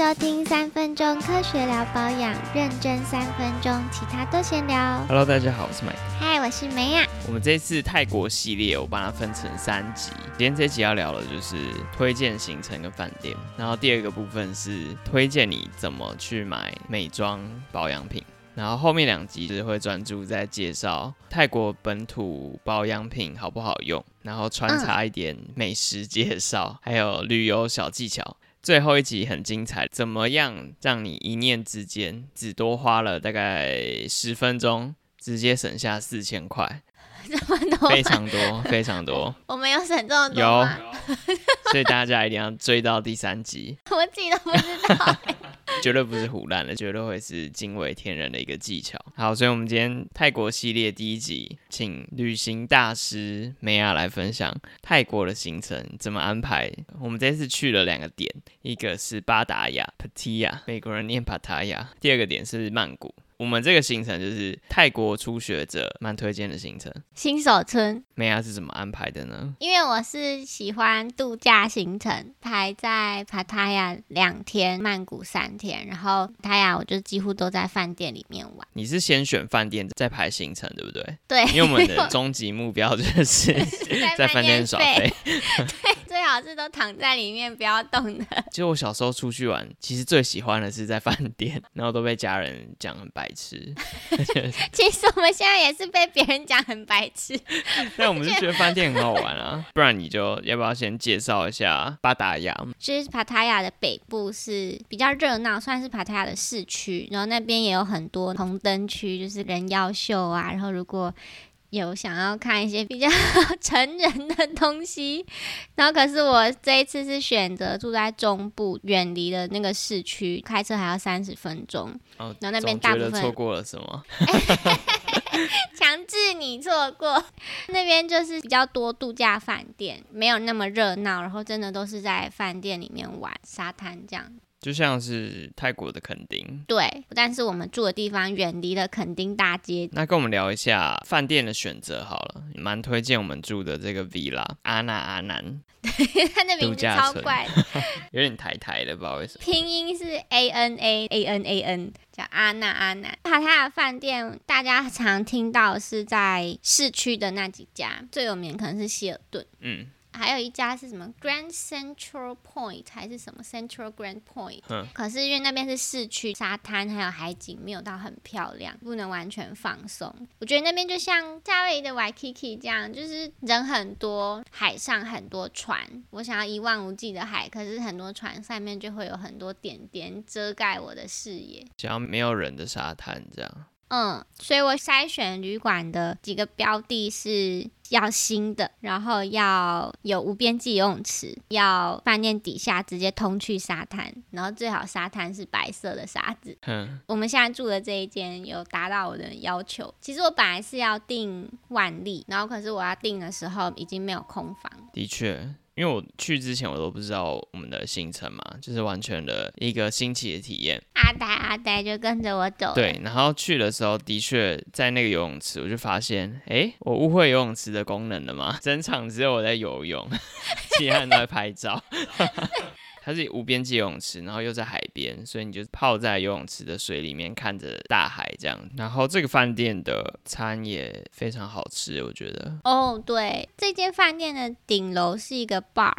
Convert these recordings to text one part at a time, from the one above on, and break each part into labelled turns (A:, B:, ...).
A: 收听三分钟科学聊保养，认真三分钟，其他都闲聊。
B: Hello，大家好，我是 Mike。
A: 嗨，我是梅亚。
B: 我们这次泰国系列，我把它分成三集。今天这集要聊的就是推荐行程跟饭店，然后第二个部分是推荐你怎么去买美妆保养品。然后后面两集就是会专注在介绍泰国本土保养品好不好用，然后穿插一点美食介绍，还有旅游小技巧。最后一集很精彩，怎么样让你一念之间只多花了大概十分钟，直接省下四千块，
A: 这么多，
B: 非常多，非常多，
A: 我没有省这么多
B: 有？，所以大家一定要追到第三集，
A: 我自己都不知道。
B: 绝对不是胡乱的，绝对会是惊为天人的一个技巧。好，所以我们今天泰国系列第一集，请旅行大师梅亚来分享泰国的行程怎么安排。我们这次去了两个点，一个是巴达雅 （Patia），美国人念巴塔亚第二个点是曼谷。我们这个行程就是泰国初学者蛮推荐的行程。
A: 新手村，
B: 梅亚是怎么安排的呢？
A: 因为我是喜欢度假行程，排在帕塔亚两天，曼谷三天，然后帕塔亚我就几乎都在饭店里面玩。
B: 你是先选饭店再排行程，对不对？
A: 对，
B: 因为我们的终极目标就是 在饭店耍废。
A: 对，最好是都躺在里面不要动的。
B: 其实我小时候出去玩，其实最喜欢的是在饭店，然后都被家人讲很白痴。
A: 其实我们现在也是被别人讲很白痴。
B: 但我们就觉得饭店很好玩啊，不然你就要不要先介绍一下巴达雅？
A: 其实帕塔亚的北部是比较热闹，算是帕塔亚的市区，然后那边也有很多红灯区，就是人妖秀啊。然后如果有想要看一些比较 成人的东西，然后可是我这一次是选择住在中部，远离了那个市区，开车还要三十分钟，
B: 哦，
A: 然后那边
B: 总
A: 大部分
B: 错过了什么？
A: 强制你错过。那边就是比较多度假饭店，没有那么热闹，然后真的都是在饭店里面玩沙滩这样。
B: 就像是泰国的垦丁。
A: 对，但是我们住的地方远离了垦丁大街。
B: 那跟我们聊一下饭店的选择好了，蛮推荐我们住的这个 villa 阿那阿南，对
A: 它的名字超怪，
B: 有点台台的，不知道为什么。
A: 拼音是 A N A A N A N，叫阿那阿南。帕塔的饭店大家常听到是在市区的那几家，最有名可能是希尔顿。
B: 嗯，
A: 还有一家是什么 Grand Central Point 还是什么 Central Grand Point？
B: 嗯
A: 可是因为那边是市区，沙滩还有海景没有到很漂亮，不能完全放松。我觉得那边就像夏威夷的 Waikiki 这样，就是人很多，海上很多船。我想要一望无际的海，可是很多船上面就会有很多点点遮盖我的视野。
B: 想要没有人的沙滩这样。
A: 嗯，所以我筛选旅馆的几个标的是要新的，然后要有无边际游泳池，要饭店底下直接通去沙滩，然后最好沙滩是白色的沙子。
B: 嗯，
A: 我们现在住的这一间有达到我的要求。其实我本来是要订万丽，然后可是我要订的时候已经没有空房。
B: 的确，因为我去之前我都不知道我们的行程嘛，就是完全的一个新奇的体验。
A: 阿呆阿呆就跟着我走了。
B: 对，然后去的时候的确在那个游泳池，我就发现，哎，我误会游泳池的功能了吗？整场只有我在游泳，其他人都在拍照。它是无边际游泳池，然后又在海边，所以你就泡在游泳池的水里面，看着大海这样。然后这个饭店的餐也非常好吃，我觉得。
A: 哦，对，这间饭店的顶楼是一个 bar，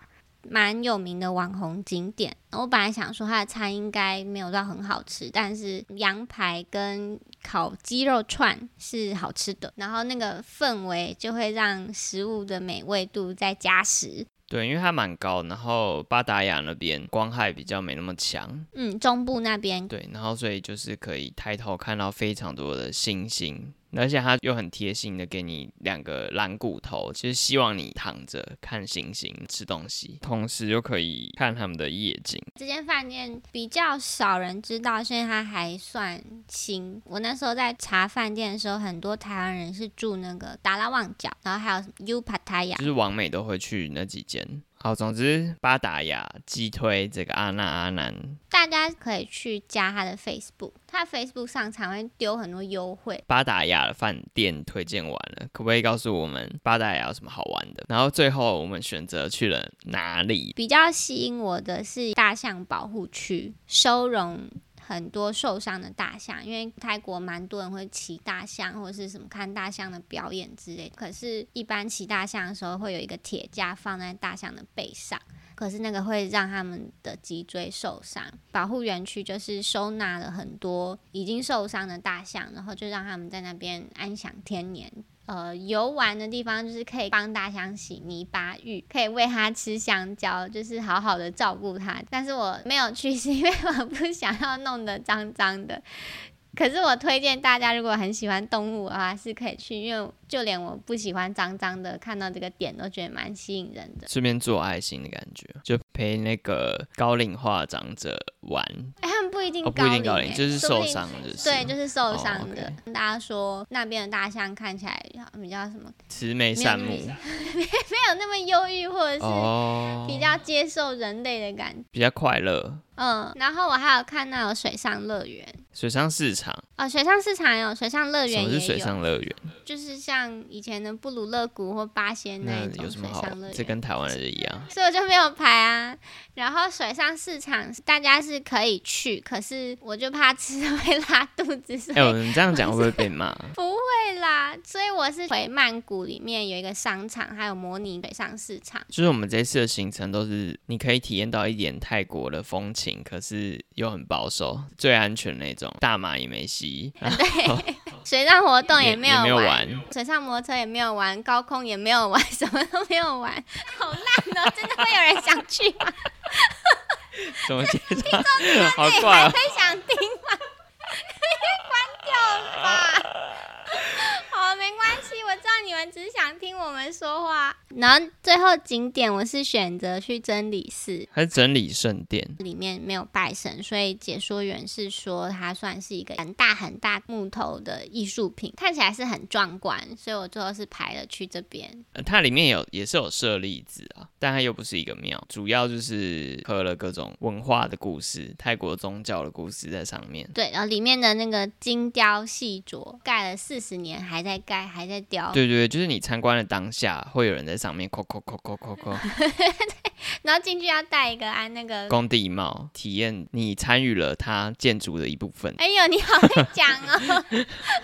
A: 蛮有名的网红景点。我本来想说它的餐应该没有到很好吃，但是羊排跟烤鸡肉串是好吃的，然后那个氛围就会让食物的美味度再加十。
B: 对，因为它蛮高，然后巴达雅那边光害比较没那么强，
A: 嗯，中部那边。
B: 对，然后所以就是可以抬头看到非常多的星星，而且他又很贴心的给你两个蓝骨头，其实希望你躺着看星星吃东西，同时又可以看他们的夜景。
A: 这间饭店比较少人知道，所以它还算新。我那时候在查饭店的时候，很多台湾人是住那个达拉旺角，然后还有 U Pattaya
B: 就。是王美都会去那几间，好，总之巴达雅击推这个阿娜阿南，
A: 大家可以去加他的 Facebook，他 Facebook 上常会丢很多优惠。
B: 巴达雅的饭店推荐完了，可不可以告诉我们巴达雅有什么好玩的？然后最后我们选择去了哪里？
A: 比较吸引我的是大象保护区，收容很多受伤的大象，因为泰国蛮多人会骑大象或者是什么看大象的表演之类。可是，一般骑大象的时候会有一个铁架放在大象的背上，可是那个会让他们的脊椎受伤。保护园区就是收纳了很多已经受伤的大象，然后就让他们在那边安享天年。呃，游玩的地方就是可以帮大象洗泥巴浴，可以喂它吃香蕉，就是好好的照顾它。但是我没有去，是因为我不想要弄得脏脏的。可是我推荐大家，如果很喜欢动物的话，是可以去，因为就连我不喜欢脏脏的，看到这个点都觉得蛮吸引人的。
B: 顺便做爱心的感觉，就陪那个高龄化长者玩。
A: 不一定
B: 哦，不一定高
A: 龄，
B: 龄，就是受伤的，就是
A: 对，就是受伤
B: 哦
A: 的。大家说那边的大象看起来比较什么，
B: 慈眉善目
A: 没有那么忧郁，或者是
B: 哦，
A: 比较接受人类的感觉。
B: 比较快乐。
A: 嗯，然后我还有看到有水上乐园
B: 水上市场，
A: 哦，水上市场有，水上乐
B: 什
A: 园也
B: 么是水
A: 有，
B: 上乐园？
A: 就是像以前的布鲁勒谷或八仙那
B: 那
A: 一种水
B: 有什么好
A: 上乐？园。
B: 这跟台湾的一样。
A: 所以我就没有排啊。然后水上市场大家是可以去，可是我就怕吃了会拉肚子，所以
B: 哎、我们这样讲会不会被骂？
A: 不会啦。所以我是回曼谷里面有一个商场，还有模拟水上市场。
B: 就是我们这次的行程都是你可以体验到一点泰国的风情，可是又很保守，最安全那种，大麻也没吸，
A: 对，水上活动
B: 也
A: 没有
B: 没有
A: 玩，水上摩托车也没有玩，高空也没有玩，什么都没有玩，好烂哦！真的会有人想去吗？
B: 怎么介绍？好怪哦！
A: 会想听吗？可以关掉了吧？好，没关系，我知道你们只是想听我们说话。然后最后景点我是选择去真理寺，
B: 还是真理圣殿，
A: 里面没有拜神，所以解说员是说它算是一个很大很大木头的艺术品，看起来是很壮观，所以我最后是排了去这边。
B: 呃它里面有也是有舍利子啊，但它又不是一个庙，主要就是刻了各种文化的故事，泰国宗教的故事在上面。
A: 对，然后里面的那个精雕细琢，盖了四十年还在盖，还在雕。
B: 对对对，就是你参观的当下，会有人在上面扣扣扣扣扣扣
A: 然后进去要戴一个安那个。
B: 工地帽，体验你参与了它建筑的一部分。
A: 哎呦，你好会讲哦！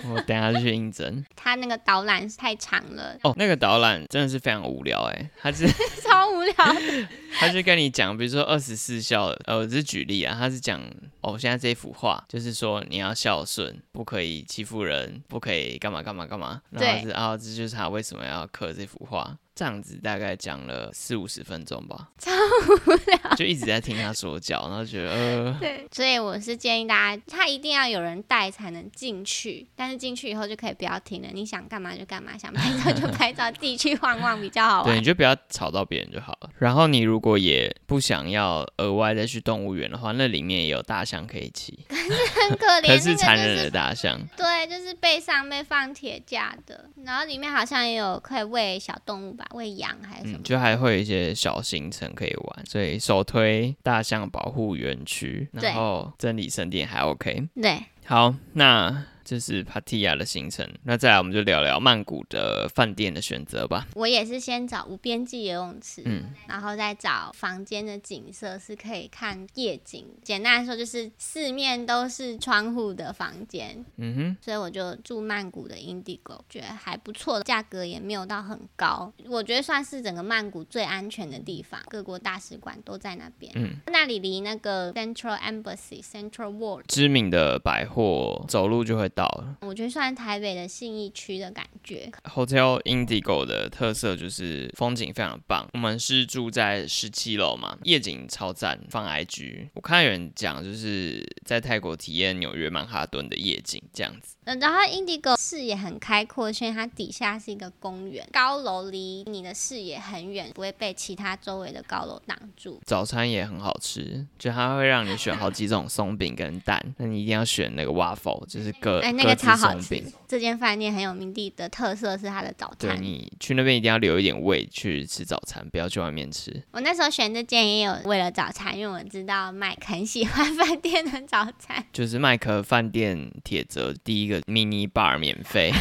B: 我等下就去应征。
A: 他那个导览太长了，
B: 哦，那个导览真的是非常无聊哎，他是
A: 超无聊的。
B: 他就跟你讲，比如说二十四孝，呃，我只是举例啊，他是讲哦，现在这幅画就是说你要孝顺，不可以欺负人，不可以干嘛干嘛干嘛，然后
A: 对
B: 是啊、这就是他为什么要刻这幅画。这样子大概讲了四五十分钟吧，
A: 超无聊。
B: 就一直在听他说教，然后觉得呃，
A: 对，所以我是建议大家，他一定要有人带才能进去，但是进去以后就可以不要听了，你想干嘛就干嘛，想拍照就拍照，自己去晃晃比较好玩对，
B: 你。就不要吵到别人就好了。然后你如果也不想要额外再去动物园的话，那里面也有大象可以骑，可是
A: 很可怜，
B: 可是残忍的大象。
A: 对，就是背上被放铁架的，然后里面好像也有可以喂小动物吧，喂羊还是什么
B: 嗯，。就还会有一些小行程可以玩，所以首推大象保护园区，然后真理圣殿还 OK。
A: 对，
B: 好，那这是帕提亚的行程，那再来我们就聊聊曼谷的饭店的选择吧。
A: 我也是先找无边际游泳池，
B: 嗯，
A: 然后再找房间的景色是可以看夜景。简单来说，就是四面都是窗户的房间，
B: 嗯哼，
A: 所以我就住曼谷的 Indigo，觉得还不错，价格也没有到很高，我觉得算是整个曼谷最安全的地方，各国大使馆都在那边。
B: 嗯，
A: 那里离那个 Central Embassy、Central World，
B: 知名的百货走路就会到了。
A: 我觉得算台北的信义区的感觉。
B: Hotel Indigo 的特色就是风景非常棒。我们是住在十七楼嘛，夜景超赞，放 IG。我看到有人讲，就是在泰国体验纽约曼哈顿的夜景这样子。
A: 嗯然后 Indigo 视野很开阔，所以它底下是一个公园，高楼离你的视野很远，不会被其他周围的高楼挡住。
B: 早餐也很好吃，就它会让你选好几种松饼跟蛋，那你一定要选那个 waffle，就是隔
A: 哎，那个超好吃。这间饭店很有名地的特色是它的早餐。
B: 对你去那边一定要留一点胃去吃早餐，不要去外面吃。
A: 我那时候选这间也有为了早餐，因为我知道麦克很喜欢 饭店的早餐。
B: 就是麦克饭店铁则，第一个 mini bar 免费，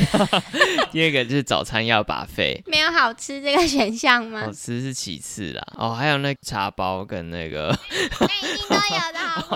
B: 第二个就是早餐要把费。
A: 没有好吃这个选项吗
B: 好？吃是其次啦，哦，还有那茶包跟那个
A: 那一定都有的好？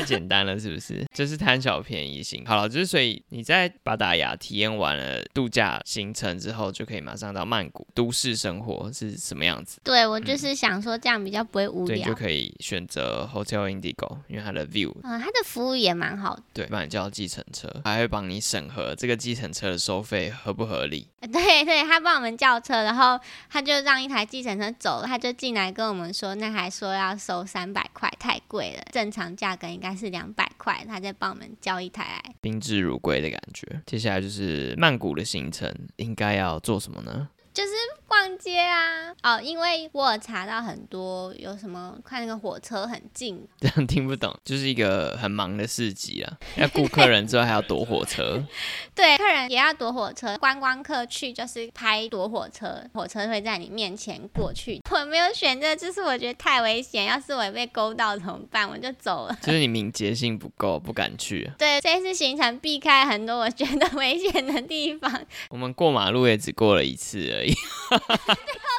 B: 太太简单了，是不是？就是贪小便宜型。好了，就是所以你在巴达雅体验完了度假行程之后，就可以马上到曼谷都市生活是什么样子？
A: 对我就是想说这样比较不会无聊
B: 就。可以选择 Hotel Indigo，因为它的 view
A: 嗯，它的服务也蛮好的。
B: 对，帮你叫计程车，还会帮你审核这个计程车的收费合不合理。
A: 对对，他帮我们叫车，然后他就让一台计程车走了，他就进来跟我们说，那还说要收三百块，太贵了，正常价格应该是两百块，他再帮我们交一台来。
B: 宾至如归的感觉。接下来就是曼谷的行程，应该要做什么呢？
A: 就是逛街啊，哦，因为我有查到很多有什么看那个火车很近，
B: 这样听不懂，就是一个很忙的市集啊，要顾客人之外还要躲火车。
A: 对，客人也要躲火车，观光客去就是拍躲火车，火车会在你面前过去。我没有选这，就是我觉得太危险，要是我被勾到怎么办？我就走了。
B: 就是你敏捷性不够，不敢去啊。
A: 对，这次行程避开很多我觉得危险的地方，
B: 我们过马路也只过了一次而已，最后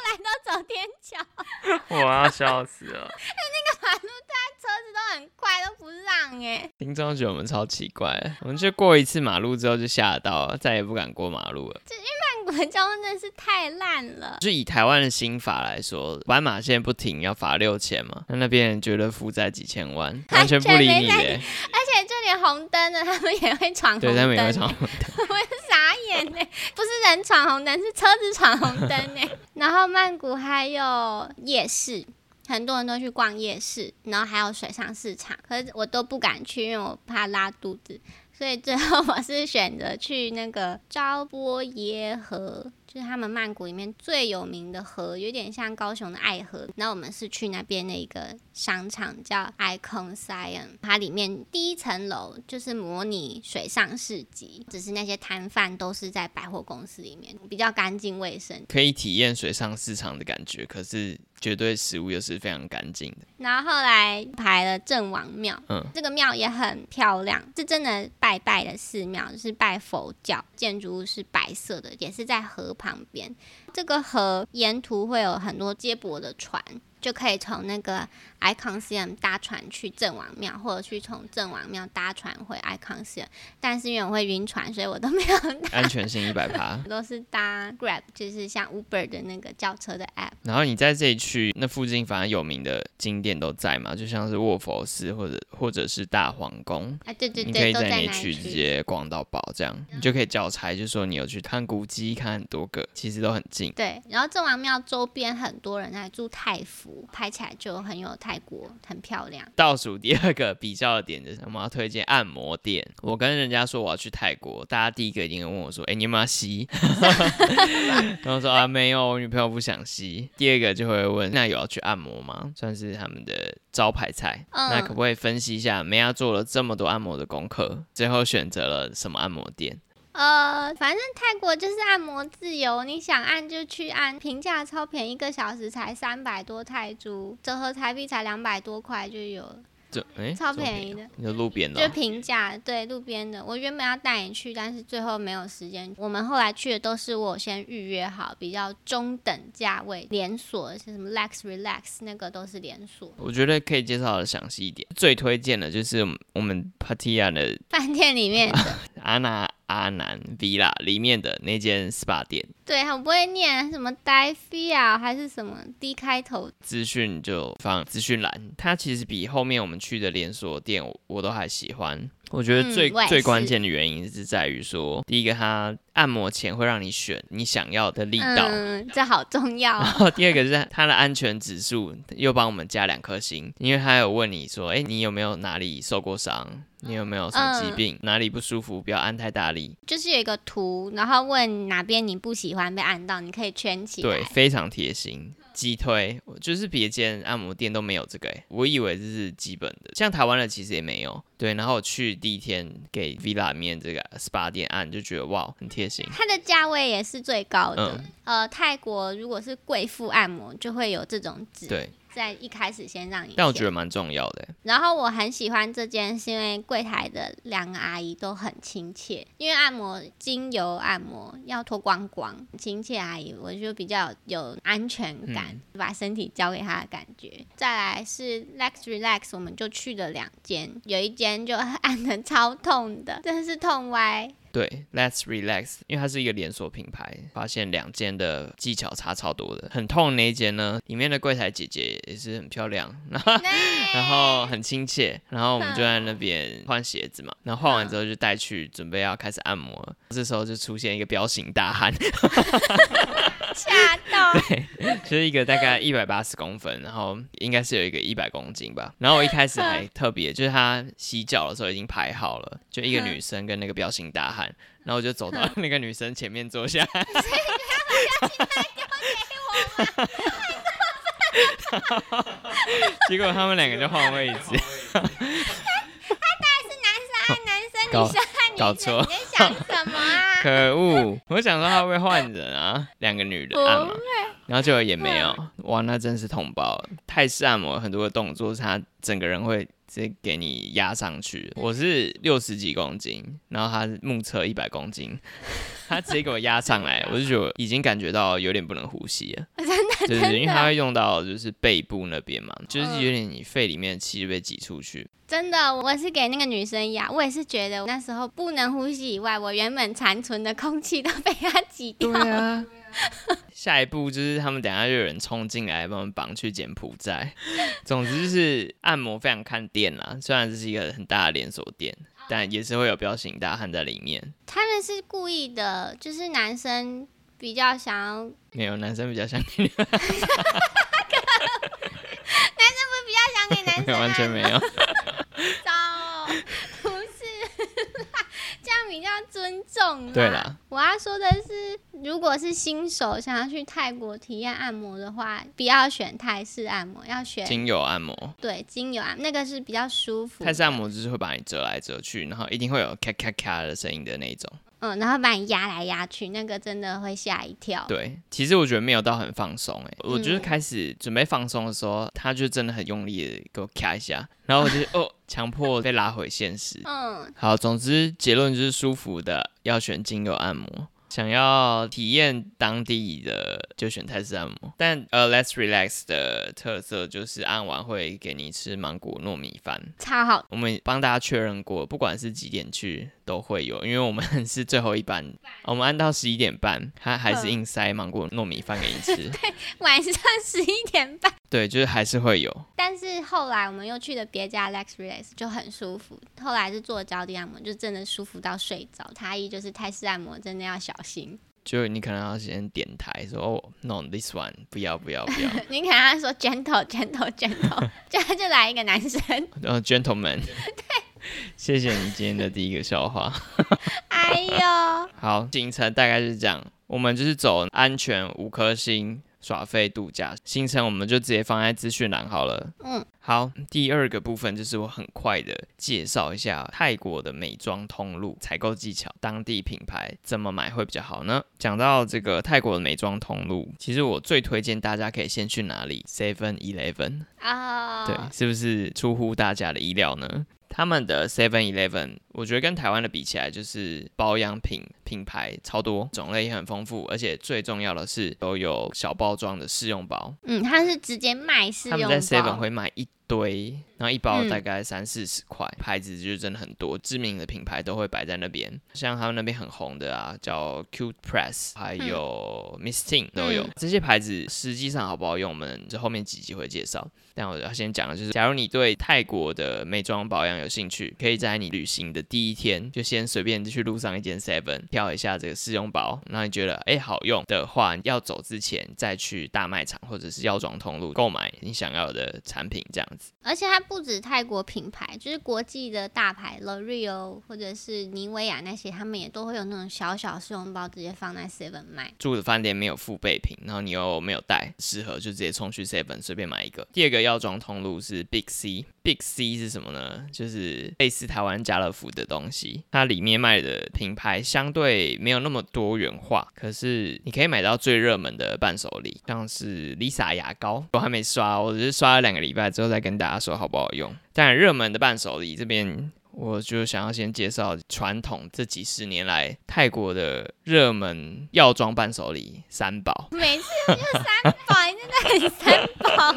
A: 来都走天桥，
B: 我要笑死了。
A: 那个马路大家车子都很快，都不让哎。
B: 听众觉得我们超奇怪，我们就过一次马路之后就吓到了，再也不敢过马路了。
A: 的交通真的是太烂了。
B: 就以台湾的新法来说，斑马线不停要罚六千嘛，那那边人觉得负债几千万，完全不理你。
A: 而且就连红灯的，他们也会闯红
B: 对，
A: 灯，
B: 他们也会闯红灯。
A: 我是傻眼呢，不是人闯红灯，是车子闯红灯呢。然后曼谷还有夜市。很多人都去逛夜市，然后还有水上市场，可是我都不敢去，因为我怕拉肚子。所以最后我是选择去那个昭波耶河，就是他们曼谷里面最有名的河，有点像高雄的爱河。然后我们是去那边的一个商场叫 Icon Siam，它里面第一层楼就是模拟水上市集，只是那些摊贩都是在百货公司里面，比较干净卫生。
B: 可以体验水上市场的感觉，可是绝对食物又是非常干净的。
A: 然后后来排了郑王庙，
B: 嗯
A: 这个庙也很漂亮，是真的拜拜的寺庙，就是拜佛教，建筑物是白色的，也是在河旁边。这个河沿途会有很多接驳的船，就可以从那个 Icon Siam 搭船去郑王庙，或者去从郑王庙搭船回 Icon Siam。但是因为我会晕船，所以我都没有搭，
B: 安全性一百趴。
A: 我都是搭 Grab，就是像 Uber 的那个轿车的 app。
B: 然后你在这一区，那附近反正有名的景点都在嘛，就像是卧佛寺或者或者是大皇宫，
A: 啊，对对对
B: 你可
A: 对，
B: 以在那
A: 一
B: 区直接逛到饱，这样你就可以叫差，就说你有去看古迹，看很多个，其实都很近。
A: 对，然后郑王庙周边很多人在住泰服，拍起来就很有泰国，很漂亮。
B: 倒数第二个比较的点就是我们要推荐按摩店。我跟人家说我要去泰国，大家第一个一定会问我说：“哎、你有没有要吸？” 然后说啊没有，我女朋友不想吸。第二个就会问：那有要去按摩吗？算是他们的招牌菜。
A: 嗯
B: 那可不可以分析一下梅亚做了这么多按摩的功课，最后选择了什么按摩店？
A: 呃，反正泰国就是按摩自由，你想按就去按，平价超便宜，一个小时才三百多泰铢，折合台币才两百多块就有了，
B: 这哎、
A: 超便宜的。
B: 你说路边的
A: 就
B: 哦、
A: 平价，对路边的。我原本要带你去，但是最后没有时间。我们后来去的都是我先预约好，比较中等价位连锁，像什么 Lex Relax 那个都是连锁。
B: 我觉得可以介绍的详细一点。最推荐的就是我们 Pattaya 的
A: 饭店里面的，
B: 阿那阿南 Villa 里面的那间 SPA 店，
A: 对，很不会念什么 Divia 还是什么 D 开头
B: 资讯就放资讯栏。它其实比后面我们去的连锁店我我都还喜欢。我觉得最、
A: 嗯
B: 最关
A: 是
B: 键的原因是在于说，第一个它按摩前会让你选你想要的力道。
A: 嗯，这好重要
B: 然
A: 哦。
B: 后第二个是它的安全指数又帮我们加两颗星，因为它有问你说，哎，你有没有哪里受过伤？你有没有什么疾
A: 嗯
B: 病？哪里不舒服？不要按太大力，
A: 就是有一个图，然后问哪边你不喜欢被按到，你可以圈起来。
B: 对，非常贴心。击推，就是别间按摩店都没有这个诶，我以为这是基本的，像台湾的其实也没有。对，然后我去第一天给 Villa 面这个 SPA 店按，就觉得哇，很贴心。
A: 它的价位也是最高的。呃，泰国如果是贵妇按摩，就会有这种纸。
B: 对。
A: 在一开始先让你，
B: 但我觉得蛮重要的。
A: 然后我很喜欢这间，是因为柜台的两个阿姨都很亲切。因为按摩精油按摩要脱光光，亲切阿姨我就比较有安全感，把身体交给她的感觉。再来是 Lex Relax，我们就去了两间，有一间就 按的超痛的，真的是痛歪。
B: 对，Let's relax，因为它是一个连锁品牌，发现两间的技巧差超多的。很痛那一间呢，里面的柜台姐姐也是很漂亮，然后很亲切，然后我们就在那边换鞋子嘛，然后换完之后就带去准备要开始按摩，这时候就出现一个彪形大汉。
A: 吓到，
B: 对，就是一个大概一百八十公分，然后应该是有一个一百公斤吧。然后我一开始还特别，就是他洗脚的时候已经排好了，就一个女生跟那个彪形大汉，然后我就走到那个女生前面坐下。结果他们两个就换位置。
A: 他大概是男生爱男生，女生爱女生。
B: 搞错。
A: 你在想什么啊？
B: 可恶！我想说他会换人啊，两个女的按嘛，然后结果也没有，哇，那真是痛爆了。泰式按摩很多的动作，他整个人会直接给你压上去。我是六十几公斤，然后他目测一百公斤，他直接给我压上来，我就觉得已经感觉到有点不能呼吸了。
A: 真的，
B: 就是因为他会用到就是背部那边嘛，就是有点你肺里面的气就被挤出去。
A: 真的，我是给那个女生压，我也是觉得那时候不能呼吸以外，我原本残存的空气都被她挤掉。
B: 对啊，下一步就是他们等下就有人冲进来帮我们绑去柬埔寨。总之就是按摩非常看店啦，虽然这是一个很大的连锁店，但也是会有彪形大汉在里面。
A: 他们是故意的，就是男生比较想要，
B: 没有男生比较想 给男生
A: 不是比较想给男生，
B: 完全没有。
A: 糟，不是，这样比较尊重。
B: 对啦，
A: 我要说的是，如果是新手想要去泰国体验按摩的话，不要选泰式按摩，要选
B: 精油按摩。
A: 对，精油按那个是比较舒服。
B: 泰式按摩就是会把你折来折去，然后一定会有咔咔咔的声音的那种。
A: 嗯，然后把你压来压去，那个真的会吓一跳。
B: 对，其实我觉得没有到很放松，哎，我就是开始准备放松的时候，他就真的很用力的给我卡一下，然后我就 哦，强迫被拉回现实。嗯，好，总之结论就是舒服的要选精油按摩。想要体验当地的就选泰式按摩，但呃，Let's Relax 的特色就是按完会给你吃芒果糯米饭，
A: 超好。
B: 我们帮大家确认过，不管是几点去都会有，因为我们是最后一班，我们按到十一点半，他还是硬塞芒果糯米饭给你吃。
A: 对，晚上十一点半。
B: 对，就是还是会有。
A: 但是后来我们又去了别家 Lex Relax，就很舒服。后来是做脚底按摩，就真的舒服到睡着。差异就是泰式按摩真的要小心。
B: 就你可能要先点台说哦，No，this one，不要不要不要。
A: 你可能要说 Gentle Gentle Gentle，就就来一个男生。
B: 然后 Gentleman。对。谢谢你今天的第一个笑话。
A: 哎呦。
B: 好，行程大概是这样，我们就是走安全五颗星。耍费度假行程，我们就直接放在资讯栏好了。嗯，好，第二个部分就是我很快的介绍一下泰国的美妆通路、采购技巧、当地品牌怎么买会比较好呢？讲到这个泰国的美妆通路，其实我最推荐大家可以先去哪里？Seven Eleven 啊，对，是不是出乎大家的意料呢？他们的 Seven Eleven，我觉得跟台湾的比起来，就是保养品品牌超多，种类也很丰富，而且最重要的是都有小包装的试用包。
A: 嗯，它是直接卖试用包。他
B: 们在 Seven 会卖一堆。然后一包大概三四十块，牌子就真的很多，知名的品牌都会摆在那边。像他们那边很红的啊，叫 Cute Press，还有 Misting 都有。这些牌子实际上好不好用，我们这后面几集会介绍。但我要先讲的就是，假如你对泰国的美妆保养有兴趣，可以在你旅行的第一天就先随便去路上一间 Seven 挑一下这个试用包，然后你觉得哎好用的话，要走之前再去大卖场或者是药妆通路购买你想要的产品，这样子。
A: 而且它不止泰国品牌，就是国际的大牌 L'Oreal 或者是妮维雅那些，他们也都会有那种小小试用包，直接放在 Seven 卖。
B: 住的饭店没有付备品，然后你又没有带，适合就直接冲去 Seven 随便买一个。第二个药妆通路是 Big C，Big C 是什么呢？就是类似台湾家乐福的东西，它里面卖的品牌相对没有那么多元化，可是你可以买到最热门的伴手礼，像是 Lisa 牙膏，我还没刷，我只是刷了两个礼拜之后再跟大家说好不好用。当然，热门的伴手礼这边。我就想要先介绍传统这几十年来泰国的热门药妆伴手礼三宝。
A: 每次就三宝，你真的很三宝。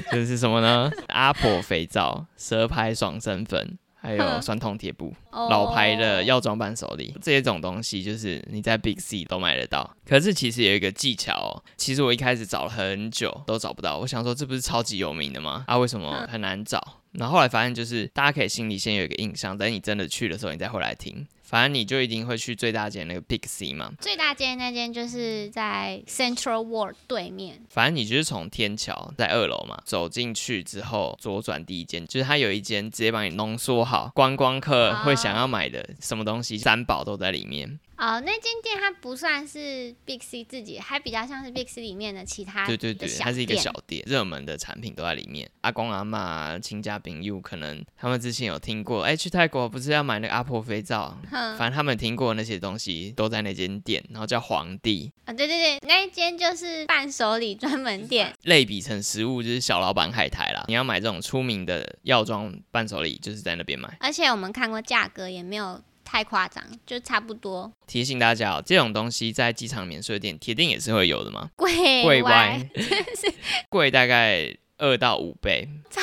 B: 这是什么呢？阿婆肥皂、蛇牌爽身粉，还有 酸痛贴布。老牌的药妆伴手礼，这种东西就是你在 Big C 都买得到。可是其实有一个技巧哦，其实我一开始找了很久都找不到。我想说这不是超级有名的吗？啊，为什么很难找？然后后来发现就是大家可以心里先有一个印象，等你真的去的时候，你再回来听。反正你就一定会去最大间那个 Big C 嘛。
A: 最大间那间就是在 Central World 对面。
B: 反正你就是从天桥在二楼嘛，走进去之后左转第一间，就是它有一间直接帮你浓缩好观光客会想要买的什么东西，三宝都在里面。
A: 哦，那间店它不算是 Big C 自己，还比较像是 Big C 里面的其他。
B: 对对对，它是一个小店，热门的产品都在里面。阿公阿妈、亲家朋友，可能他们之前有听过，哎，去泰国不是要买那个阿婆肥皂？反正他们听过那些东西都在那间店，然后叫皇帝。
A: 啊，对对对，那一间就是伴手礼专门店。
B: 类比成食物就是小老板海苔啦。你要买这种出名的药妆伴手礼，就是在那边买。
A: 而且我们看过价格，也没有。太夸张，就差不多。
B: 提醒大家哦，这种东西在机场免税店铁定也是会有的嘛？
A: 贵
B: 贵
A: 歪，
B: 贵大概二到五倍，
A: 超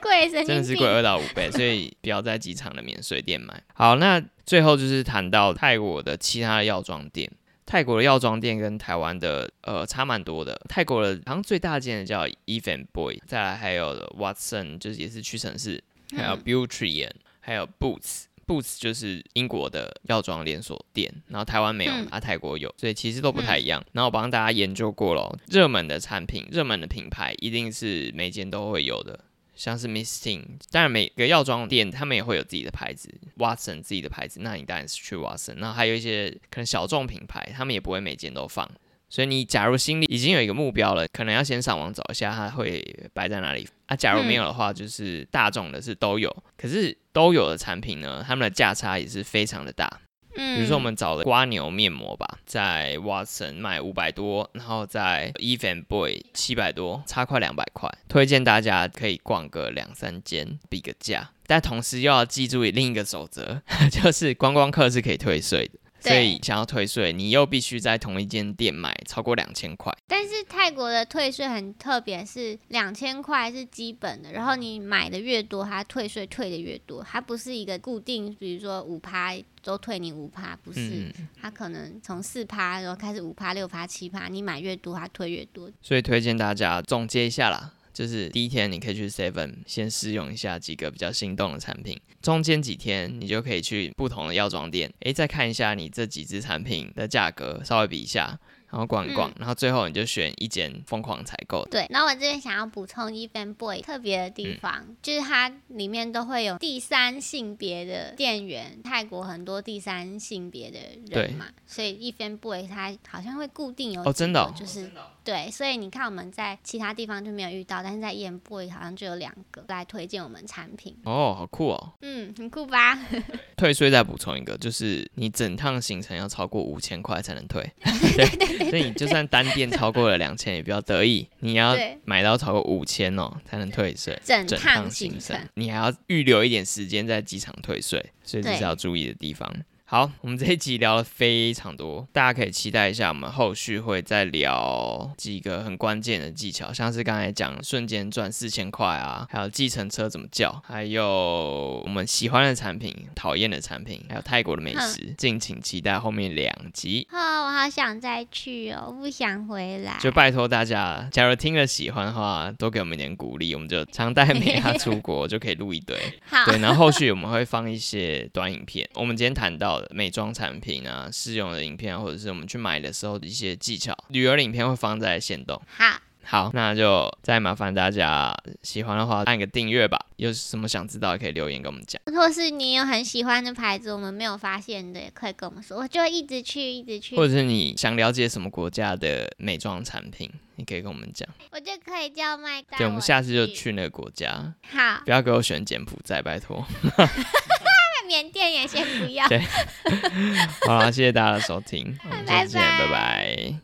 A: 贵，
B: 真的是贵二到五倍，所以不要在机场的免税店买。好，那最后就是谈到泰国的其他的药妆店，泰国的药妆店跟台湾的呃差蛮多的。泰国的好像最大间的叫 Even Boy，再来还有 Watson，就是也是屈臣氏，还有 Beauty，还有 Boots。Boots 就是英国的药妆连锁店，然后台湾没有，啊泰国有，所以其实都不太一样。然后我帮大家研究过了，热门的产品、热门的品牌一定是每间都会有的，像是 Misting，当然每个药妆店他们也会有自己的牌子，Watson 自己的牌子，那你当然是去 Watson。然后还有一些可能小众品牌，他们也不会每间都放。所以你假如心里已经有一个目标了，可能要先上网找一下它会摆在哪里啊。假如没有的话，就是大众的是都有，可是都有的产品呢，它们的价差也是非常的大。嗯，比如说我们找的瓜牛面膜吧，在 Watson 卖五百多，然后在 Even Boy 七百多，差快两百块。推荐大家可以逛个两三间比个价，但同时又要记住另一个守则，就是观光客是可以退税的。所以想要退税，你又必须在同一间店买超过两千块。
A: 但是泰国的退税很特别，是两千块是基本的，然后你买的越多，它退税退的越多，它不是一个固定，比如说五趴都退你五趴，不是，它可能从四趴然后开始五趴、六趴、七趴，你买越多，它退越多。
B: 所以推荐大家总结一下啦。就是第一天你可以去 Seven 先试用一下几个比较心动的产品，中间几天你就可以去不同的药妆店，诶，再看一下你这几支产品的价格，稍微比一下。然后逛一逛，然后最后你就选一间疯狂采购。
A: 对，然后我这边想要补充 Even Boy 特别的地方，就是它里面都会有第三性别的店员，泰国很多第三性别的人嘛，所以 Even Boy 它好像会固定有
B: 哦，真的，
A: 就是对，所以你看我们在其他地方就没有遇到，但是在 Even Boy 好像就有两个来推荐我们产品。
B: 哦，好酷
A: 哦。嗯，很酷吧？
B: 退税再补充一个，就是你整趟行程要超过五千块才能退。对。所以你就算单店超过了两千，也不要得意，你要买到超过五千哦，才能退税。
A: 整趟行程，
B: 你还要预留一点时间在机场退税，所以这是要注意的地方。好，我们这一集聊了非常多，大家可以期待一下，我们后续会再聊几个很关键的技巧，像是刚才讲瞬间赚四千块啊，还有计程车怎么叫，还有我们喜欢的产品、讨厌的产品，还有泰国的美食，敬请期待后面两集。
A: 好，我好想再去哦，不想回来。
B: 就拜托大家，假如听了喜欢的话，多给我们一点鼓励，我们就常带美亚出国，就可以录一堆。
A: 好，
B: 对，然后后续我们会放一些短影片，我们今天谈到。美妆产品啊，试用的影片，或者是我们去买的时候的一些技巧，旅游的影片会放在线动。
A: 好，
B: 好，那就再麻烦大家喜欢的话按个订阅吧。有什么想知道，可以留言跟我们讲。
A: 或是你有很喜欢的牌子，我们没有发现的，也可以跟我们说，我就一直去，一直去。
B: 或者是你想了解什么国家的美妆产品，你可以跟我们讲。
A: 我就可以叫麦当。
B: 对，我们下次就去那个国家。
A: 好，
B: 不要给我选柬埔寨，拜托。
A: 缅甸也先不要。
B: 对，好了，谢谢大家的收听，我们再见，拜拜。